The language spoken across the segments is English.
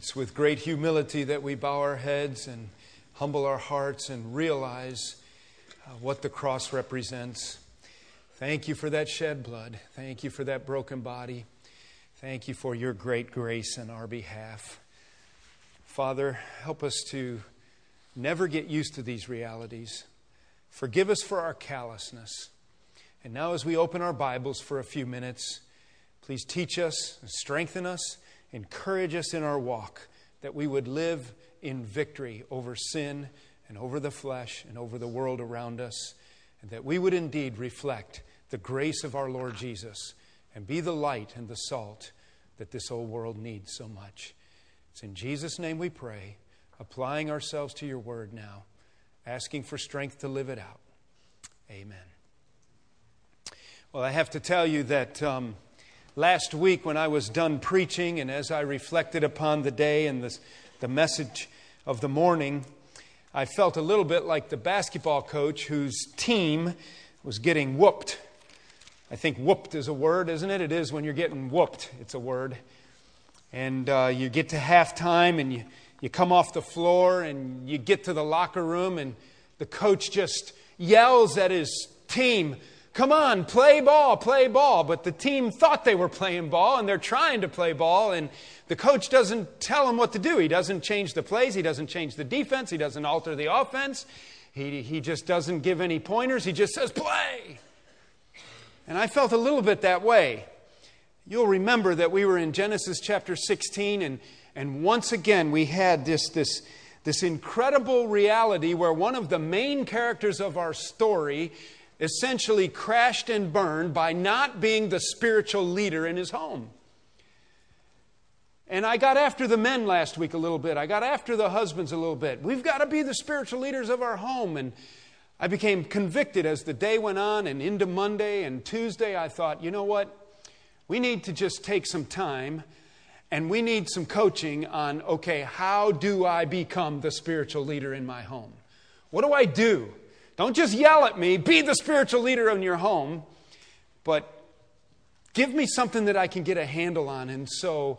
It's with great humility that we bow our heads and humble our hearts and realize uh, what the cross represents. Thank you for that shed blood. Thank you for that broken body. Thank you for your great grace in our behalf. Father, help us to never get used to these realities. Forgive us for our callousness. And now, as we open our Bibles for a few minutes, please teach us, and strengthen us, encourage us in our walk, that we would live in victory over sin and over the flesh and over the world around us, and that we would indeed reflect the grace of our Lord Jesus and be the light and the salt that this old world needs so much. It's in Jesus' name we pray, applying ourselves to your word now, asking for strength to live it out. Amen. Well, I have to tell you that. Um, Last week, when I was done preaching, and as I reflected upon the day and this, the message of the morning, I felt a little bit like the basketball coach whose team was getting whooped. I think whooped is a word, isn't it? It is when you're getting whooped, it's a word. And uh, you get to halftime and you, you come off the floor and you get to the locker room, and the coach just yells at his team, Come on, play ball, play ball. But the team thought they were playing ball and they're trying to play ball, and the coach doesn't tell them what to do. He doesn't change the plays, he doesn't change the defense, he doesn't alter the offense, he, he just doesn't give any pointers, he just says, play. And I felt a little bit that way. You'll remember that we were in Genesis chapter 16, and, and once again we had this, this, this incredible reality where one of the main characters of our story essentially crashed and burned by not being the spiritual leader in his home. And I got after the men last week a little bit. I got after the husbands a little bit. We've got to be the spiritual leaders of our home. And I became convicted as the day went on and into Monday and Tuesday. I thought, you know what? We need to just take some time and we need some coaching on okay, how do I become the spiritual leader in my home? What do I do? Don't just yell at me, be the spiritual leader in your home, but give me something that I can get a handle on. And so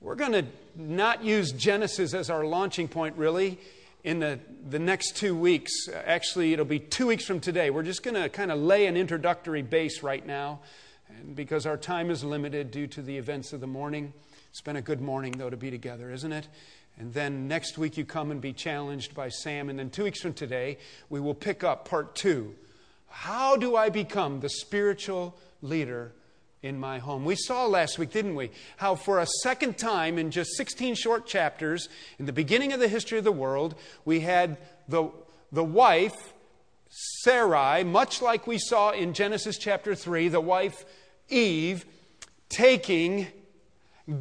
we're going to not use Genesis as our launching point, really, in the, the next two weeks. Actually, it'll be two weeks from today. We're just going to kind of lay an introductory base right now and because our time is limited due to the events of the morning. It's been a good morning, though, to be together, isn't it? And then next week, you come and be challenged by Sam. And then two weeks from today, we will pick up part two. How do I become the spiritual leader in my home? We saw last week, didn't we? How for a second time in just 16 short chapters, in the beginning of the history of the world, we had the, the wife, Sarai, much like we saw in Genesis chapter 3, the wife, Eve, taking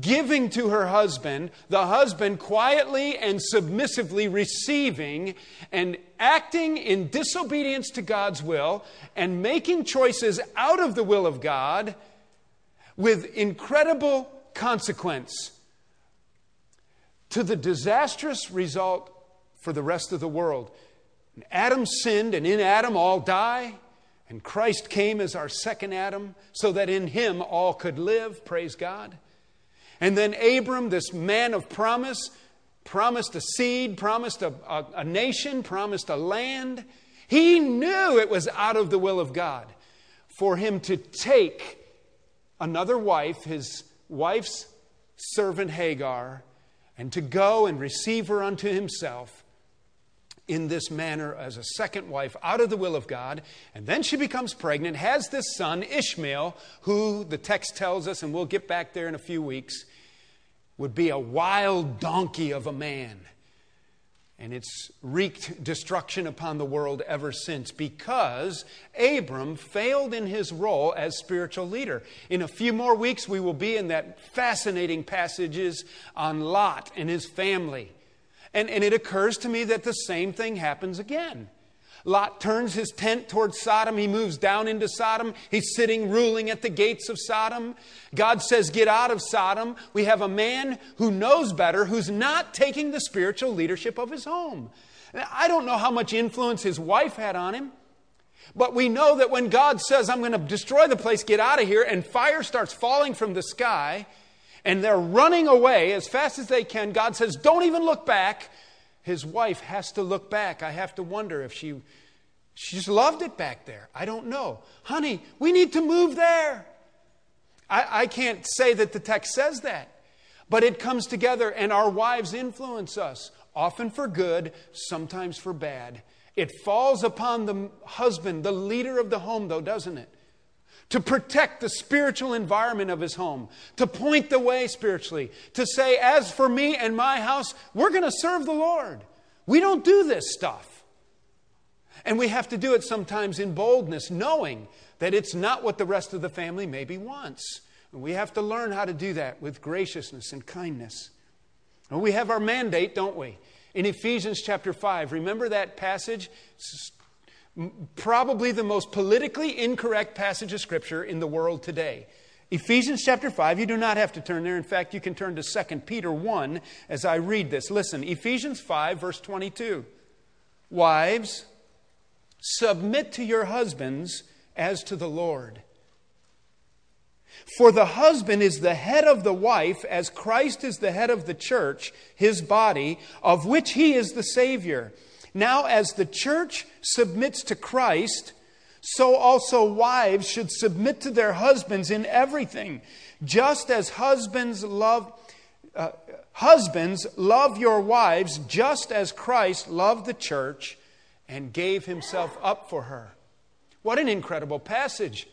giving to her husband, the husband quietly and submissively receiving and acting in disobedience to God's will and making choices out of the will of God with incredible consequence to the disastrous result for the rest of the world. Adam sinned, and in Adam all die. And Christ came as our second Adam so that in him all could live. Praise God. And then Abram, this man of promise, promised a seed, promised a, a, a, nation, promised a land. He knew it was out of the will of God for him to take another wife, his wife's servant Hagar, and to go and receive her unto himself in this manner as a second wife out of the will of God. And then she becomes pregnant, has this son, Ishmael, who the text tells us, and we'll get back there in a few weeks, would be a wild donkey of a man. And it's wreaked destruction upon the world ever since because Abram failed in his role as spiritual leader. In a few more weeks, we will be in that fascinating passages on Lot and his family. And, and it occurs to me that the same thing happens again. Lot turns his tent towards Sodom. He moves down into Sodom. He's sitting ruling at the gates of Sodom. God says, Get out of Sodom. We have a man who knows better, who's not taking the spiritual leadership of his home. I don't know how much influence his wife had on him, but we know that when God says, I'm going to destroy the place, get out of here, and fire starts falling from the sky, and they're running away as fast as they can. God says, Don't even look back. His wife has to look back. I have to wonder if she, she just loved it back there. I don't know. Honey, we need to move there. I, I can't say that the text says that, but it comes together, and our wives influence us, often for good, sometimes for bad. It falls upon the husband, the leader of the home, though, doesn't it? To protect the spiritual environment of his home, to point the way spiritually, to say, as for me and my house, we're going to serve the Lord. We don't do this stuff. And we have to do it sometimes in boldness, knowing that it's not what the rest of the family maybe wants. We have to learn how to do that with graciousness and kindness. we have our mandate, don't we? In Ephesians chapter 5, remember that passage? Probably the most politically incorrect passage of Scripture in the world today. Ephesians chapter 5, you do not have to turn there. In fact, you can turn to 2 Peter 1 as I read this. Listen, Ephesians 5, verse 22. Wives, submit to your husbands as to the Lord. For the husband is the head of the wife, as Christ is the head of the church, his body, of which he is the Savior. Now, as the church submits to Christ, so also wives should submit to their husbands in everything, just as husbands love. Uh, husbands, love your wives just as Christ loved the church and gave himself up for her. What an incredible passage.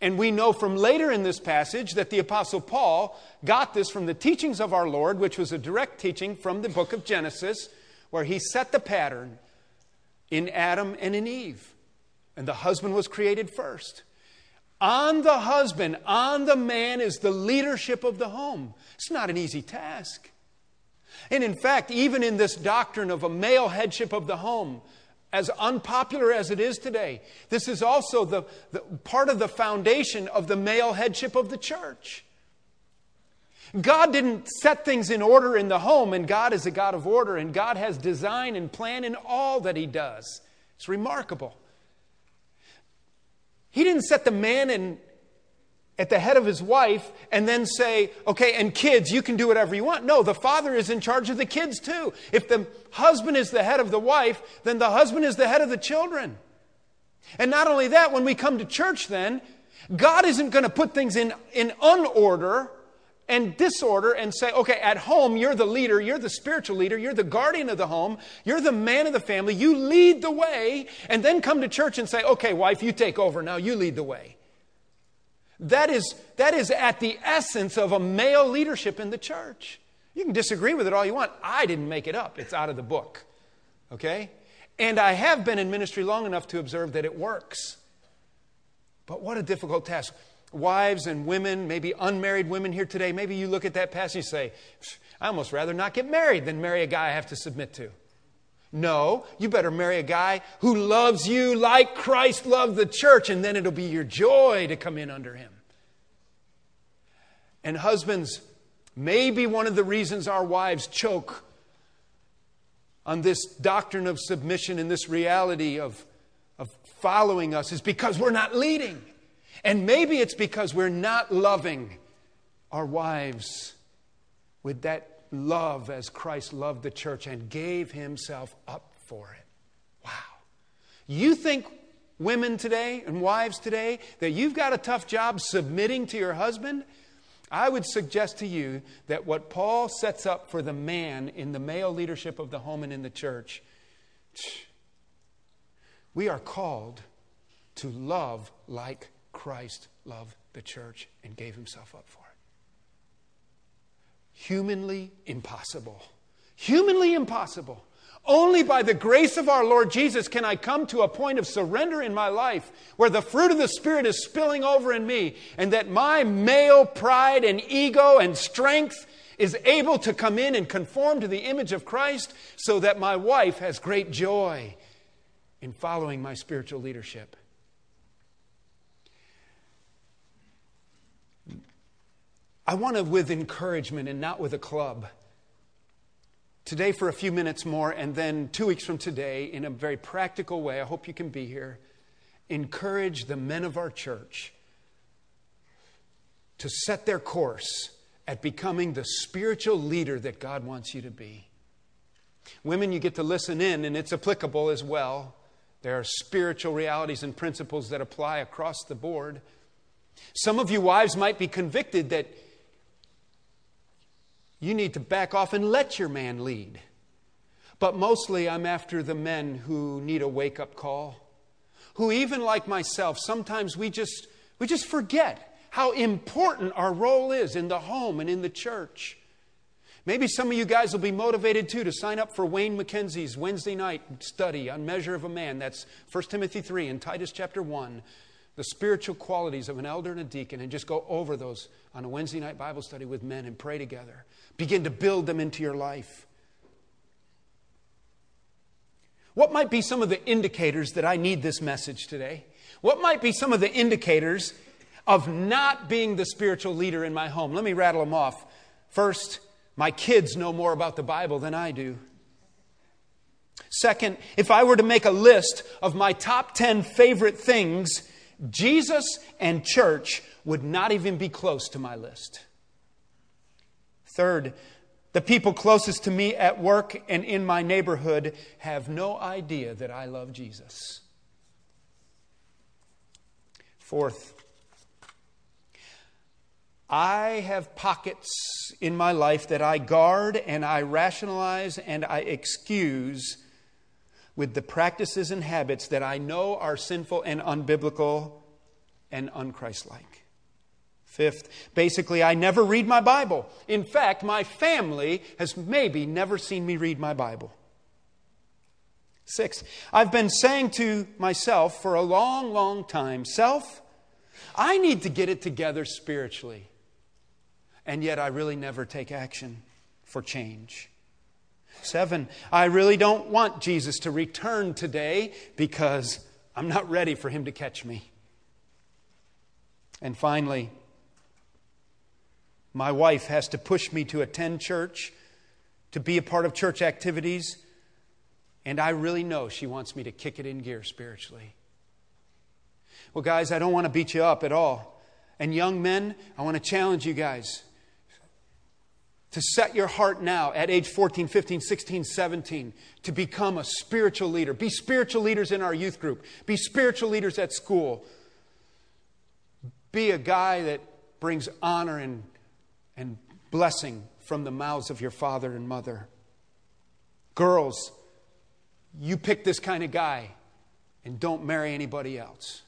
And we know from later in this passage that the Apostle Paul got this from the teachings of our Lord, which was a direct teaching from the book of Genesis, where he set the pattern in Adam and in Eve. And the husband was created first. On the husband, on the man, is the leadership of the home. It's not an easy task. And in fact, even in this doctrine of a male headship of the home, as unpopular as it is today, this is also the, the, part of the foundation of the male headship of the church. God didn't set things in order in the home, and God is a God of order, and God has design and plan in all that He does. It's remarkable. He didn't set the man in at the head of his wife and then say, okay, and kids, you can do whatever you want. No, the father is in charge of the kids too. If the husband is the head of the wife, then the husband is the head of the children. And not only that, when we come to church, then, God isn't going to put things in, in unorder and disorder and say, okay, at home, you're the leader, you're the spiritual leader, you're the guardian of the home, you're the man of the family, you lead the way, and then come to church and say, okay, wife, you take over now, you lead the way. That is, that is at the essence of a male leadership in the church. You can disagree with it all you want. I didn't make it up, it's out of the book. Okay? And I have been in ministry long enough to observe that it works. But what a difficult task. Wives and women, maybe unmarried women here today, maybe you look at that passage and say, I almost rather not get married than marry a guy I have to submit to. No, you better marry a guy who loves you like Christ loved the church, and then it'll be your joy to come in under him. And husbands, maybe one of the reasons our wives choke on this doctrine of submission and this reality of, of following us is because we're not leading. And maybe it's because we're not loving our wives with that love as Christ loved the church and gave himself up for it. Wow. You think, women today and wives today, that you've got a tough job submitting to your husband? I would suggest to you that what Paul sets up for the man in the male leadership of the home and in the church, we are called to love like Christ loved the church and gave himself up for it. humanly impossible. Humanly impossible. Only by the grace of our Lord Jesus can I come to a point of surrender in my life where the fruit of the Spirit is spilling over in me and that my male pride and ego and strength is able to come in and conform to the image of Christ so that my wife has great joy in following my spiritual leadership. I want to with encouragement and not with a club. Today, for a few minutes more, and then two weeks from today, in a very practical way, I hope you can be here, encourage the men of our church to set their course at becoming the spiritual leader that God wants you to be. Women, you get to listen in, and it's applicable as well. There are spiritual realities and principles that apply across the board. Some of you wives might be convicted that you need to back off and let your man lead. But mostly, I'm after the men who need a wake up call, who, even like myself, sometimes we just, we just forget how important our role is in the home and in the church. Maybe some of you guys will be motivated too to sign up for Wayne McKenzie's Wednesday night study on Measure of a Man. That's 1 Timothy 3 and Titus chapter 1. The spiritual qualities of an elder and a deacon, and just go over those on a Wednesday night Bible study with men and pray together. Begin to build them into your life. What might be some of the indicators that I need this message today? What might be some of the indicators of not being the spiritual leader in my home. Let me rattle them off. First, my kids know more about the Bible than I do. Second, if I were to make a list of my top 10 favorite things, Jesus and church would not even be close to my list. Third, the people closest to me at work and in my neighborhood have no idea that I love Jesus. Fourth, I have pockets in my life that I guard and I rationalize and I excuse with the practices and habits that I know are sinful and unbiblical and unchristlike. Fifth, basically, I never read my Bible. In fact, my family has maybe never seen me read my Bible. Sixth, I've been saying to myself for a long, long time, self, I need to get it together spiritually and yet I really never take action for change. Seven, I really don't want Jesus to return today because I'm not ready for him to catch me. And finally, my wife has to push me to attend church, to be a part of church activities, and I really know she wants me to kick it in gear spiritually. Well, guys, I don't want to beat you up at all. And young men, I want to challenge you guys to set your heart now at age 14, 15, 16, 17 to become a spiritual leader. Be spiritual leaders in our youth group, be spiritual leaders at school. Be a guy that brings honor and, and blessing from the mouths of your father and mother. Girls, you pick this kind of guy and don't marry anybody else.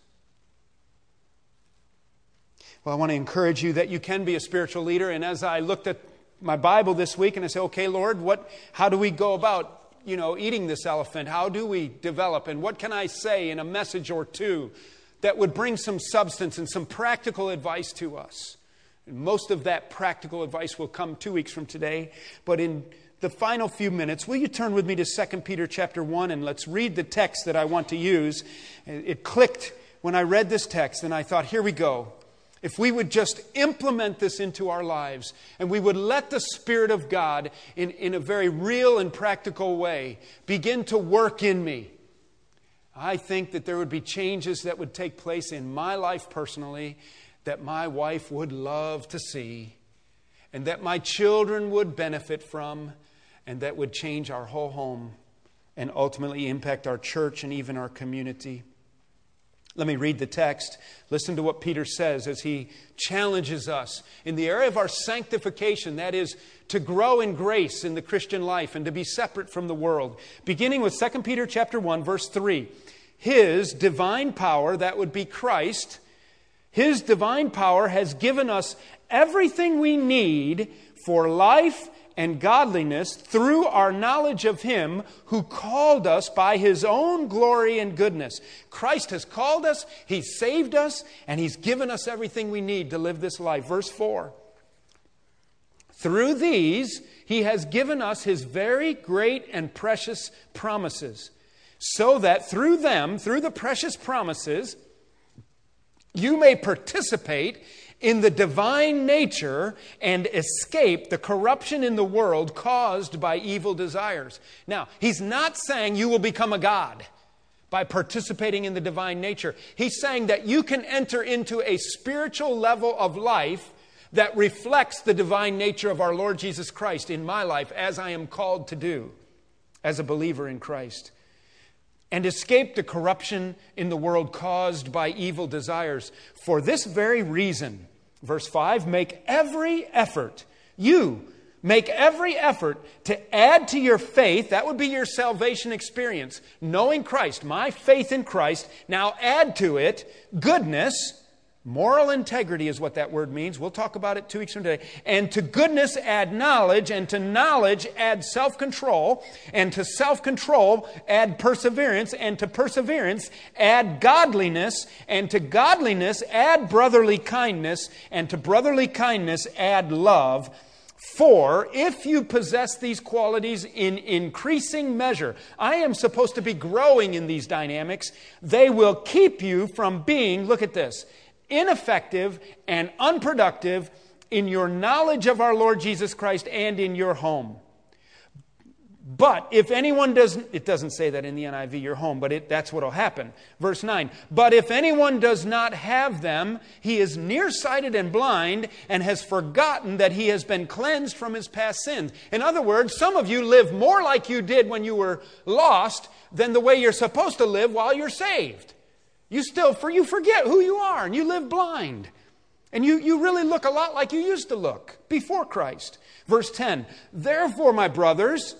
Well, I want to encourage you that you can be a spiritual leader. And as I looked at my Bible this week and I say, okay, Lord, what, how do we go about, you know, eating this elephant? How do we develop? And what can I say in a message or two that would bring some substance and some practical advice to us? Most of that practical advice will come two weeks from today. But in the final few minutes, will you turn with me to 2 Peter chapter 1 and let's read the text that I want to use. It clicked when I read this text and I thought, here we go. If we would just implement this into our lives and we would let the Spirit of God, in, in a very real and practical way, begin to work in me, I think that there would be changes that would take place in my life personally that my wife would love to see and that my children would benefit from and that would change our whole home and ultimately impact our church and even our community. Let me read the text. Listen to what Peter says as he challenges us in the area of our sanctification, that is, to grow in grace in the Christian life and to be separate from the world. Beginning with 2 Peter chapter 1, verse 3. His divine power, that would be Christ, his divine power has given us everything we need for life and godliness through our knowledge of Him who called us by His own glory and goodness. Christ has called us, He's saved us, and He's given us everything we need to live this life. Verse 4 Through these, He has given us His very great and precious promises, so that through them, through the precious promises, you may participate in the divine nature and escape the corruption in the world caused by evil desires. Now, he's not saying you will become a God by participating in the divine nature. He's saying that you can enter into a spiritual level of life that reflects the divine nature of our Lord Jesus Christ in my life as I am called to do as a believer in Christ. And escape the corruption in the world caused by evil desires. For this very reason, verse 5 make every effort, you make every effort to add to your faith, that would be your salvation experience, knowing Christ, my faith in Christ. Now add to it goodness Moral integrity is what that word means. We'll talk about it two weeks from today. And to goodness add knowledge, and to knowledge add self control, and to self control add perseverance, and to perseverance add godliness, and to godliness add brotherly kindness, and to brotherly kindness add love. For if you possess these qualities in increasing measure, I am supposed to be growing in these dynamics, they will keep you from being, look at this, ineffective and unproductive in your knowledge of our Lord Jesus Christ and in your home. But if anyone doesn't, it doesn't say that in the NIV, your home, but it, that's what will happen. Verse 9. But if anyone does not have them, he is nearsighted and blind and has forgotten that he has been cleansed from his past sins. In other words, some of you live more like you did when you were lost than the way you're supposed to live while you're saved. You still, for you forget who you are and you live blind. And you, you really look a lot like you used to look before Christ. Verse 10 Therefore, my brothers,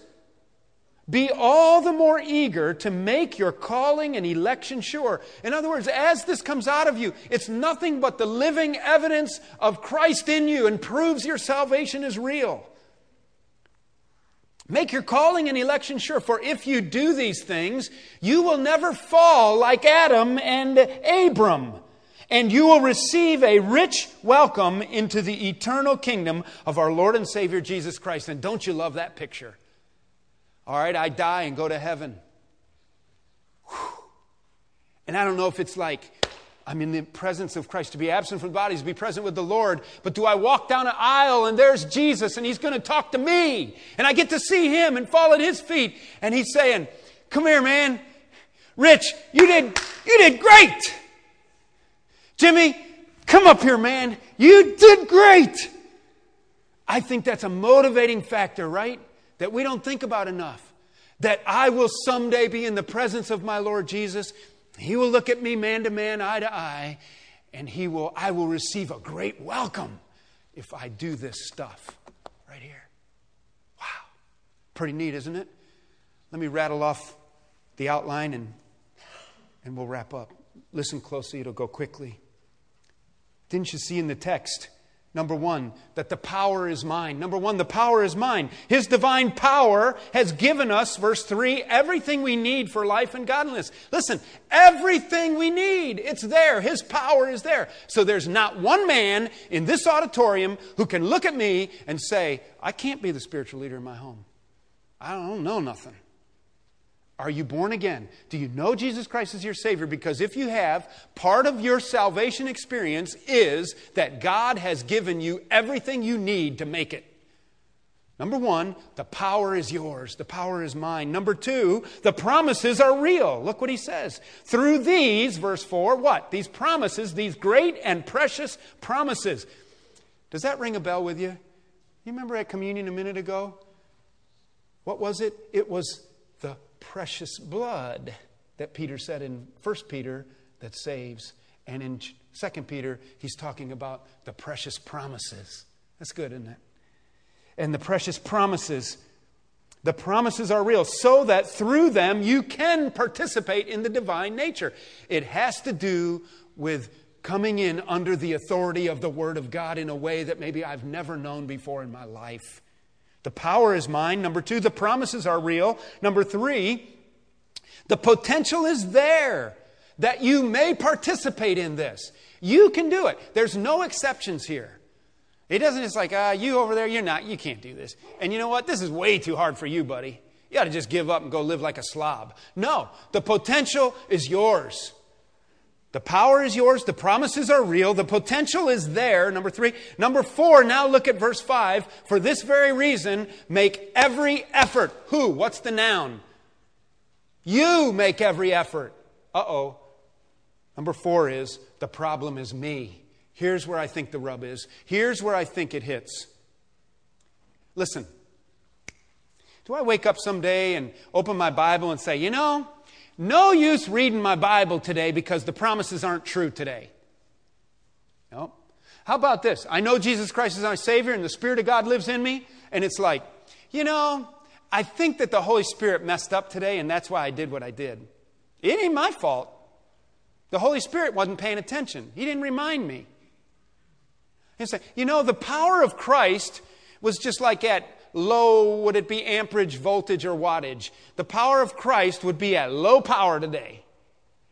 be all the more eager to make your calling and election sure. In other words, as this comes out of you, it's nothing but the living evidence of Christ in you and proves your salvation is real. Make your calling and election sure, for if you do these things, you will never fall like Adam and Abram, and you will receive a rich welcome into the eternal kingdom of our Lord and Savior Jesus Christ. And don't you love that picture? All right, I die and go to heaven. Whew. And I don't know if it's like, I'm in the presence of Christ. To be absent from to be present with the Lord. But do I walk down an aisle and there's Jesus and he's going to talk to me and I get to see him and fall at his feet and he's saying, "Come here, man. Rich, you did you did great. Jimmy, come up here, man. You did great." I think that's a motivating factor, right? That we don't think about enough. That I will someday be in the presence of my Lord Jesus he will look at me man to man, eye to eye, and he will, I will receive a great welcome if I do this stuff right here. Wow. Pretty neat, isn't it? Let me rattle off the outline and, and we'll wrap up. Listen closely, it'll go quickly. Didn't you see in the text? Number one, that the power is mine. Number one, the power is mine. His divine power has given us, verse 3, everything we need for life and godliness. Listen, everything we need, it's there. His power is there. So there's not one man in this auditorium who can look at me and say, I can't be the spiritual leader in my home. I don't know nothing. Are you born again? Do you know Jesus Christ as your Savior? Because if you have, part of your salvation experience is that God has given you everything you need to make it. Number one, the power is yours. The power is mine. Number two, the promises are real. Look what he says. Through these, verse 4, what? These promises, these great and precious promises. Does that ring a bell with you? You remember at communion a minute ago? What was it? It was precious blood that Peter said in 1 Peter that saves. And in 2 Peter, he's talking about the precious promises. That's good, isn't it? And the precious promises, the promises are real so that through them you can participate in the divine nature. It has to do with coming in under the authority of the Word of God in a way that maybe I've never known before in my life. The power is mine. Number two, the promises are real. Number three, the potential is there that you may participate in this. You can do it. There's no exceptions here. It doesn't just like, ah, you over there, you're not, you can't do this. And you know what? This is way too hard for you, buddy. You ought to just give up and go live like a slob. No, the potential is yours. The power is yours. The promises are real. The potential is there. Number three. Number four, now look at verse five. For this very reason, make every effort. Who? What's the noun? You make every effort. Uh oh. Number four is the problem is me. Here's where I think the rub is. Here's where I think it hits. Listen, do I wake up someday and open my Bible and say, you know, no use reading my Bible today because the promises aren't true today? No. How about this? I know Jesus Christ is my Savior and the Spirit of God lives in me, and it's like, you know, I think that the Holy Spirit messed up today, and that's why I did what I did. It ain't my fault. The Holy Spirit wasn't paying attention, He didn't remind me. He said, You know, the power of Christ was just like at low, would it be amperage, voltage, or wattage? The power of Christ would be at low power today.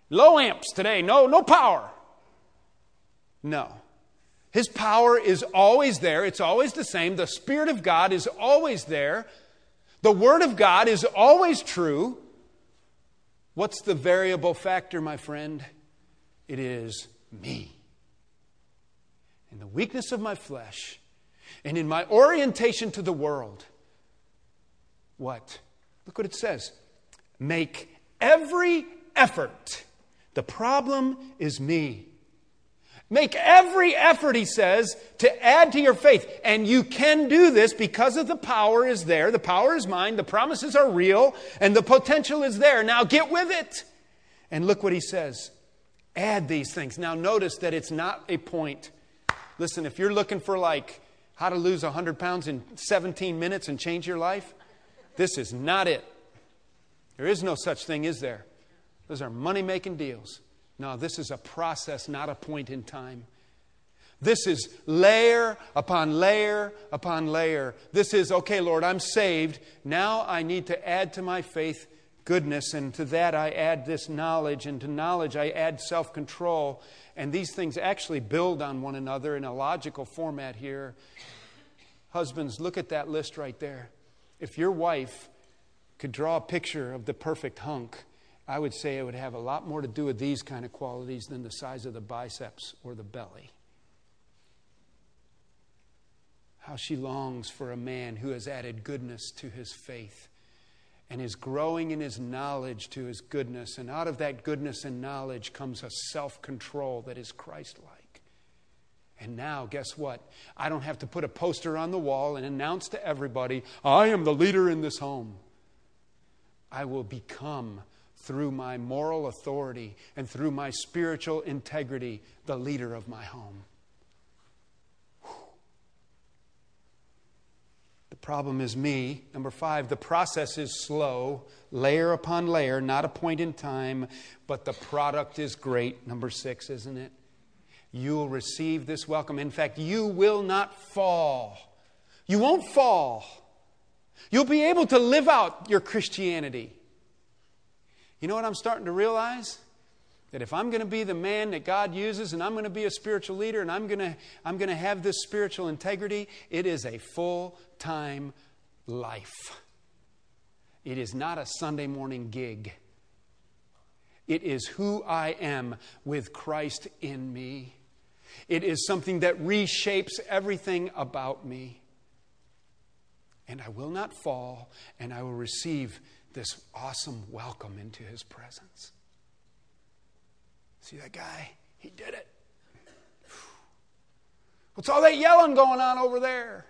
Low amps today, no, no power. No. His power is always there, it's always the same. The Spirit of God is always there. The Word of God is always true. What's the variable factor, my friend? It is me. In the weakness of my flesh and in my orientation to the world, what? Look what it says. Make every effort. The problem is me. Make every effort, he says, to add to your faith. And you can do this because of the power is there. The power is mine. The promises are real. And the potential is there. Now get with it. And look what he says. Add these things. Now notice that it's not a point. Listen, if you're looking for like how to lose 100 pounds in 17 minutes and change your life, this is not it. There is no such thing, is there? Those are money making deals. No, this is a process, not a point in time. This is layer upon layer upon layer. This is, okay, Lord, I'm saved. Now I need to add to my faith goodness, and to that I add this knowledge, and to knowledge I add self control. And these things actually build on one another in a logical format here. Husbands, look at that list right there. If your wife could draw a picture of the perfect hunk, I would say it would have a lot more to do with these kind of qualities than the size of the biceps or the belly. How she longs for a man who has added goodness to his faith and is growing in his knowledge to his goodness. And out of that goodness and knowledge comes a self control that is Christ like. And now, guess what? I don't have to put a poster on the wall and announce to everybody, I am the leader in this home. I will become through my moral authority and through my spiritual integrity, the leader of my home. The problem is me. Number five, the process is slow, layer upon layer, not a point in time, but the product is great. Number six, isn't it? You will receive this welcome. In fact, you will not fall. You won't fall. You'll be able to live out your Christianity. You know what I'm starting to realize? That if I'm going to be the man that God uses and I'm going to be a spiritual leader and I'm going to, I'm going to have this spiritual integrity, it is a full time life. It is not a Sunday morning gig. It is who I am with Christ in me. It is something that reshapes everything about me. And I will not fall, and I will receive this awesome welcome into his presence. See that guy? He did it. What's all that yelling going on over there?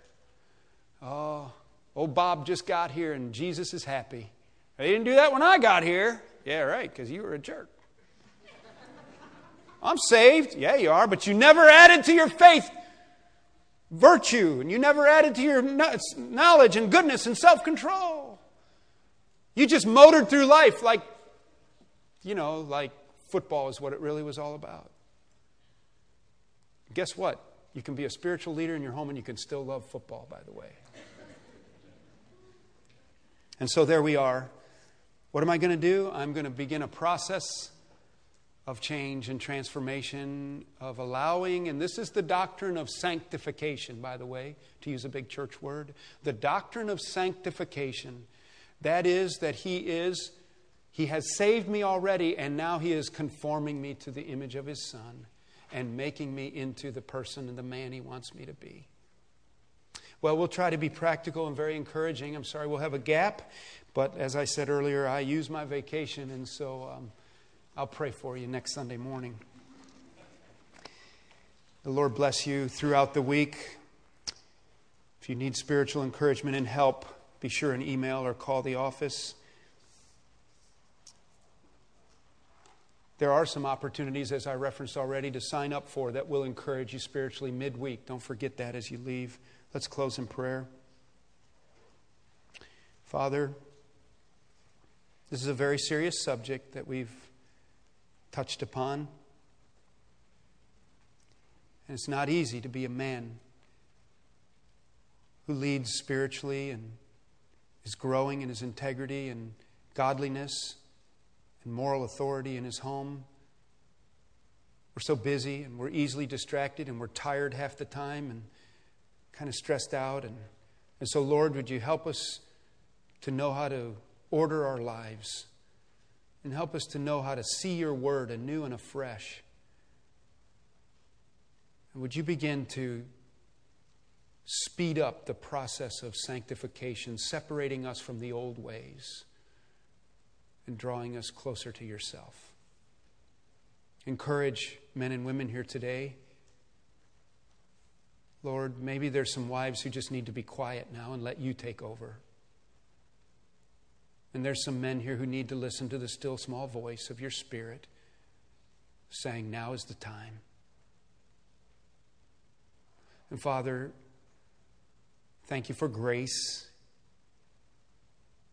Oh, old Bob just got here and Jesus is happy. They didn't do that when I got here. Yeah, right, because you were a jerk. I'm saved. Yeah, you are, but you never added to your faith virtue, and you never added to your knowledge and goodness and self control. You just motored through life like, you know, like football is what it really was all about. Guess what? You can be a spiritual leader in your home and you can still love football, by the way. And so there we are. What am I going to do? I'm going to begin a process of change and transformation, of allowing, and this is the doctrine of sanctification, by the way, to use a big church word. The doctrine of sanctification that is, that He is, He has saved me already, and now He is conforming me to the image of His Son and making me into the person and the man He wants me to be. Well, we'll try to be practical and very encouraging. I'm sorry we'll have a gap, but as I said earlier, I use my vacation, and so um, I'll pray for you next Sunday morning. The Lord bless you throughout the week. If you need spiritual encouragement and help, be sure and email or call the office. There are some opportunities, as I referenced already, to sign up for that will encourage you spiritually midweek. Don't forget that as you leave. Let's close in prayer. Father, this is a very serious subject that we've touched upon. And it's not easy to be a man who leads spiritually and is growing in his integrity and godliness and moral authority in his home. We're so busy and we're easily distracted and we're tired half the time and kind of stressed out. And, and so, Lord, would you help us to know how to order our lives and help us to know how to see your word anew and afresh? And would you begin to speed up the process of sanctification, separating us from the old ways and drawing us closer to yourself? Encourage men and women here today. Lord, maybe there's some wives who just need to be quiet now and let you take over. And there's some men here who need to listen to the still small voice of your spirit saying, Now is the time. And Father, thank you for grace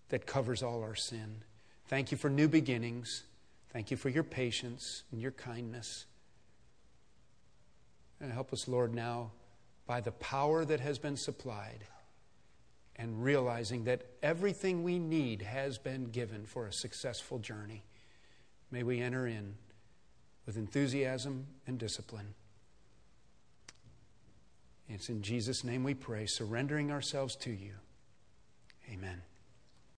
that covers all our sin. Thank you for new beginnings. Thank you for your patience and your kindness. And help us, Lord, now by the power that has been supplied and realizing that everything we need has been given for a successful journey. May we enter in with enthusiasm and discipline. It's in Jesus' name we pray, surrendering ourselves to you. Amen.